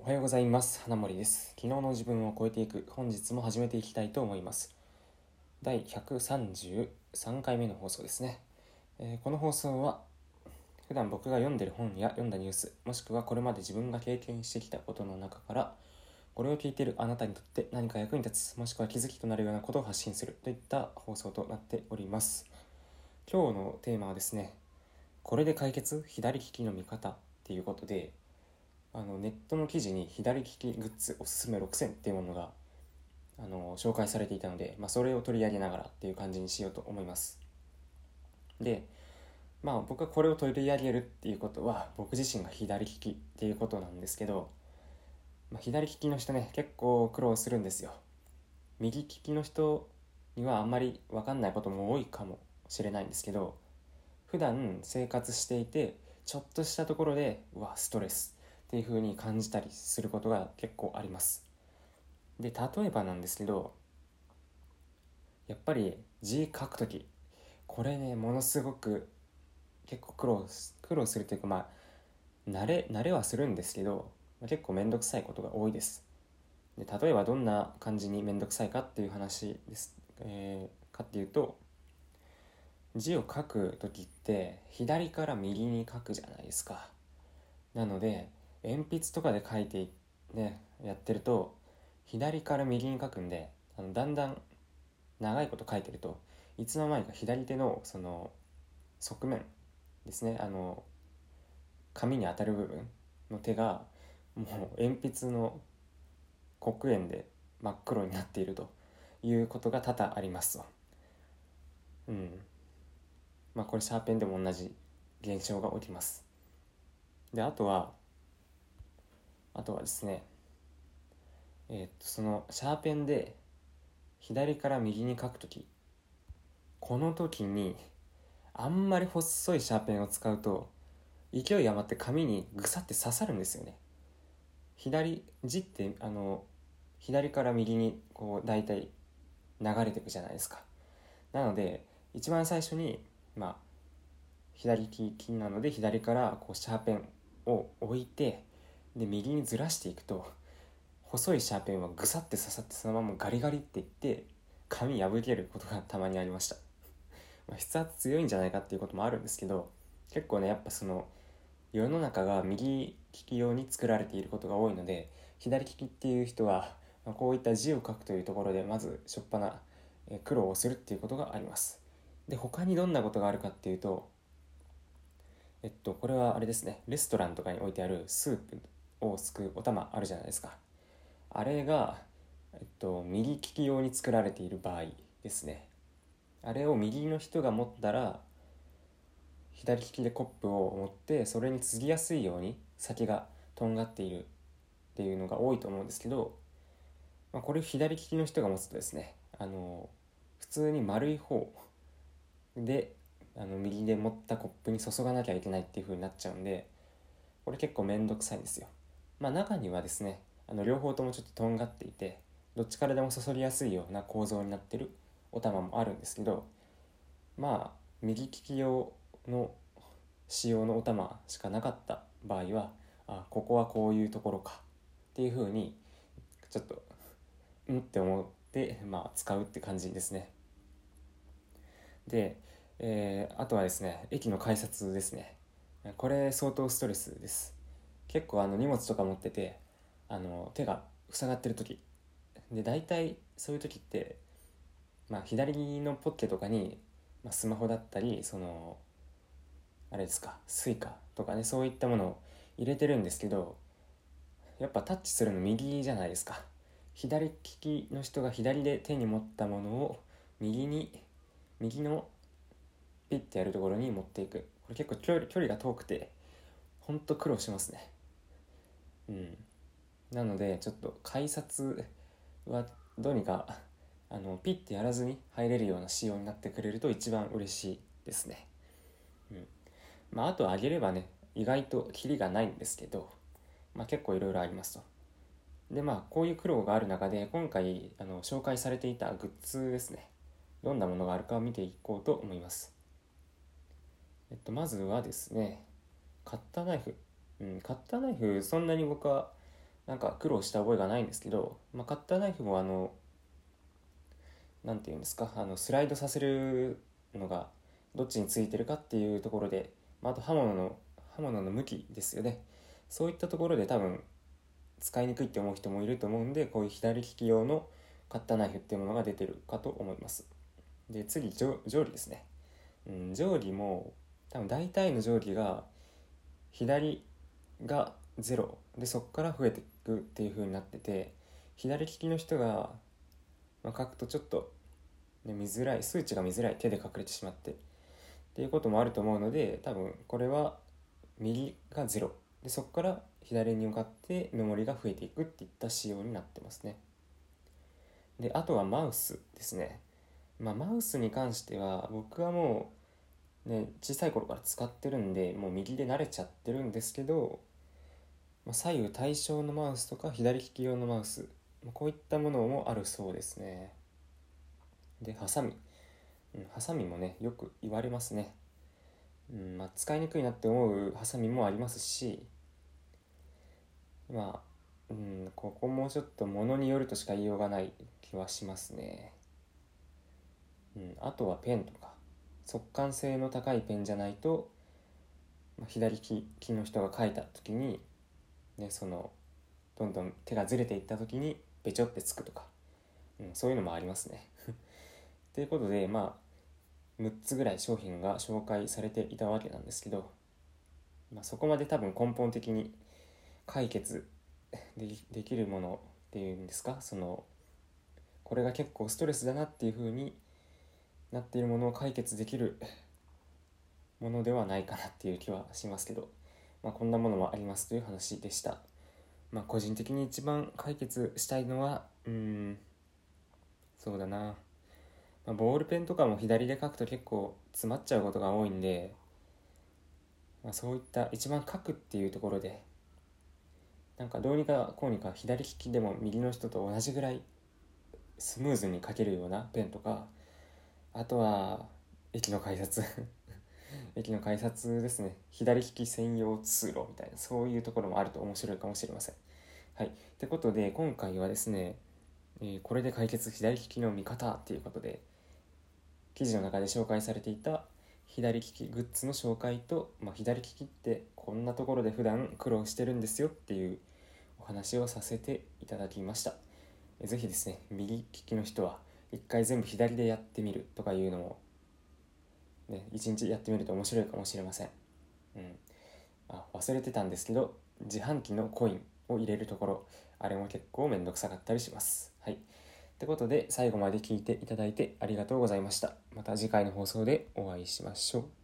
おはようございます。花森です。昨日の自分を超えていく。本日も始めていきたいと思います。第133回目の放送ですね、えーこの放送は普段僕が読んでる本や読んだニュースもしくはこれまで自分が経験してきたことの中からこれを聞いているあなたにとって何か役に立つもしくは気づきとなるようなことを発信するといった放送となっております。今日のテーマはですねこれで解決？左利きの見方っていうことであのネットの記事に左利きグッズおすすめ6選っていうものがあの紹介されていたので、まあ、それを取り上げながらっていう感じにしようと思います。でまあ僕はこれを取り上げるっていうことは僕自身が左利きっていうことなんですけど、まあ、左利きの人ね結構苦労するんですよ。右利きの人にはあんまり分かんないことも多いかもしれないんですけど普段生活していてちょっとしたところでうわストレス。っていう風に感じたりすることが結構あります。で例えばなんですけどやっぱり字書く時これねものすごく結構苦労苦労するというかまあ慣れ慣れはするんですけど結構面倒くさいことが多いです。で例えばどんな感じに面倒くさいかっていう話です、えーかっていうと字を書く時って左から右に書くじゃないですか。なので鉛筆とかで書いてねやってると左から右に書くんであのだんだん長いこと書いてるといつの間にか左手のその側面ですねあの紙に当たる部分の手がもう鉛筆の黒鉛で真っ黒になっているということが多々あります。うん。まあこれシャーペンでも同じ現象が起きます。であとはあとはですねえーっとそのシャーペンで左から右に書くときこの時にあんまり細いシャーペンを使うと勢い余って紙にぐさって刺さるんですよね。左字ってあの左から右にこう大体流れていくじゃないですか。なので一番最初にまあ左利きなので左からこうシャーペンを置いてで右にずらしていくと細いシャーペンはぐさって刺さってそのままガリガリっていって紙破けることがたまにありました。まあ筆圧強いんじゃないかっていうこともあるんですけど結構ねやっぱその世の中が右利き用に作られていることが多いので左利きっていう人はまあこういった字を書くというところでまず初っ端えー苦労をするっていうことがあります。で他にどんなことがあるかっていうとえっとこれはあれですねレストランとかに置いてあるスープ。をすくうお玉あるじゃないですか。あれが、えっと、右利き用に作られている場合ですね。あれを右の人が持ったら左利きでコップを持ってそれに継ぎやすいように先がとんがっているっていうのが多いと思うんですけど、まあ、これ左利きの人が持つとですねあの普通に丸い方であの右で持ったコップに注がなきゃいけないっていう風になっちゃうんでこれ結構めんどくさいんですよ。まあ中にはですねあの両方ともちょっととんがっていてどっちからでも注ぎやすいような構造になってるお玉もあるんですけどまあ右利き用の仕様のお玉しかなかった場合はあここはこういうところかっていう風にちょっとうんって思って、まあ、使うって感じですね。で、えーあとはですね駅の改札ですね。これ相当ストレスです。結構あの荷物とか持っててあの手が塞がってる時。で大体そういう時って、まあ、左のポッケとかに、まあ、スマホだったりそのあれですか Suica とかねそういったものを入れてるんですけどやっぱタッチするの右じゃないですか。左利きの人が左で手に持ったものを右に右のピッてやるところに持っていく。これ結構距離距離が遠くてほんと苦労しますね。うん。なのでちょっと改札はどうにかあのピッてやらずに入れるような仕様になってくれると一番嬉しいですね。うん。まああと上げればね意外とキリがないんですけどまあ結構いろいろありますと。でまあこういう苦労がある中で今回あの紹介されていたグッズですね。どんなものがあるかを見ていこうと思います。えっとまずはですねカッターナイフ、うん、カッターナイフそんなに僕はなんか苦労した覚えがないんですけど、まあ、カッターナイフもあの何て言うんですかあのスライドさせるのがどっちについてるかっていうところで、まあ、あと刃物の刃物の向きですよね。そういったところで多分使いにくいって思う人もいると思うんでこういう左利き用のカッターナイフっていうものが出てるかと思います。で次定規ですね、うん、定規も多分大体の定規が左が0でそこから増えていくっていう風になってて左利きの人が、まあ、書くとちょっと、ね、見づらい数値が見づらい手で隠れてしまって。っていうこともあると思うので多分これは右が0でそこから左に向かってメモリが増えていくっていった仕様になってますね。であとはマウスですね。まあマウスに関しては僕はもうね小さい頃から使ってるんでもう右で慣れちゃってるんですけど、ま、左右対称のマウスとか左利き用のマウスこういったものもあるそうですね。でハサミ。うん、ハサミもねよく言われますね、うんまあ、使いにくいなって思うハサミもありますしまあ、うん、ここもちょっとものによるとしか言いようがない気はしますね、うん、あとはペンとか。速乾性の高いペンじゃないと、まあ、左利きの人が書いた時に、ね、そのどんどん手がずれていった時にべちょってつくとか、うん、そういうのもありますね。ということで、まあ、6つぐらい商品が紹介されていたわけなんですけど、まあ、そこまで多分根本的に解決できるものっていうんですか？そのこれが結構ストレスだなっていう風になっているものを解決できるものではないかなっていう気はしますけど、まあ、こんなものもありますという話でした。まあ、個人的に一番解決したいのはうんそうだなまあ、ボールペンとかも左で書くと結構詰まっちゃうことが多いんで、まあ、そういった一番書くっていうところでなんかどうにかこうにか左利きでも右の人と同じぐらいスムーズに書けるようなペンとかあとは駅の改札駅の改札ですね。左利き専用通路みたいなそういうところもあると面白いかもしれません。はい。ってことで今回はですね、えー、これで解決左利きの見方っていうことで記事の中で紹介されていた左利きグッズの紹介と、まあ、左利きってこんなところで普段苦労してるんですよっていうお話をさせていただきました。是非ですね右利きの人は一回全部左でやってみるとかいうのもね一日やってみると面白いかもしれませんうんあ忘れてたんですけど自販機のコインを入れるところあれも結構めんどくさかったりしますはいってことで最後まで聞いていただいてありがとうございました。また次回の放送でお会いしましょう。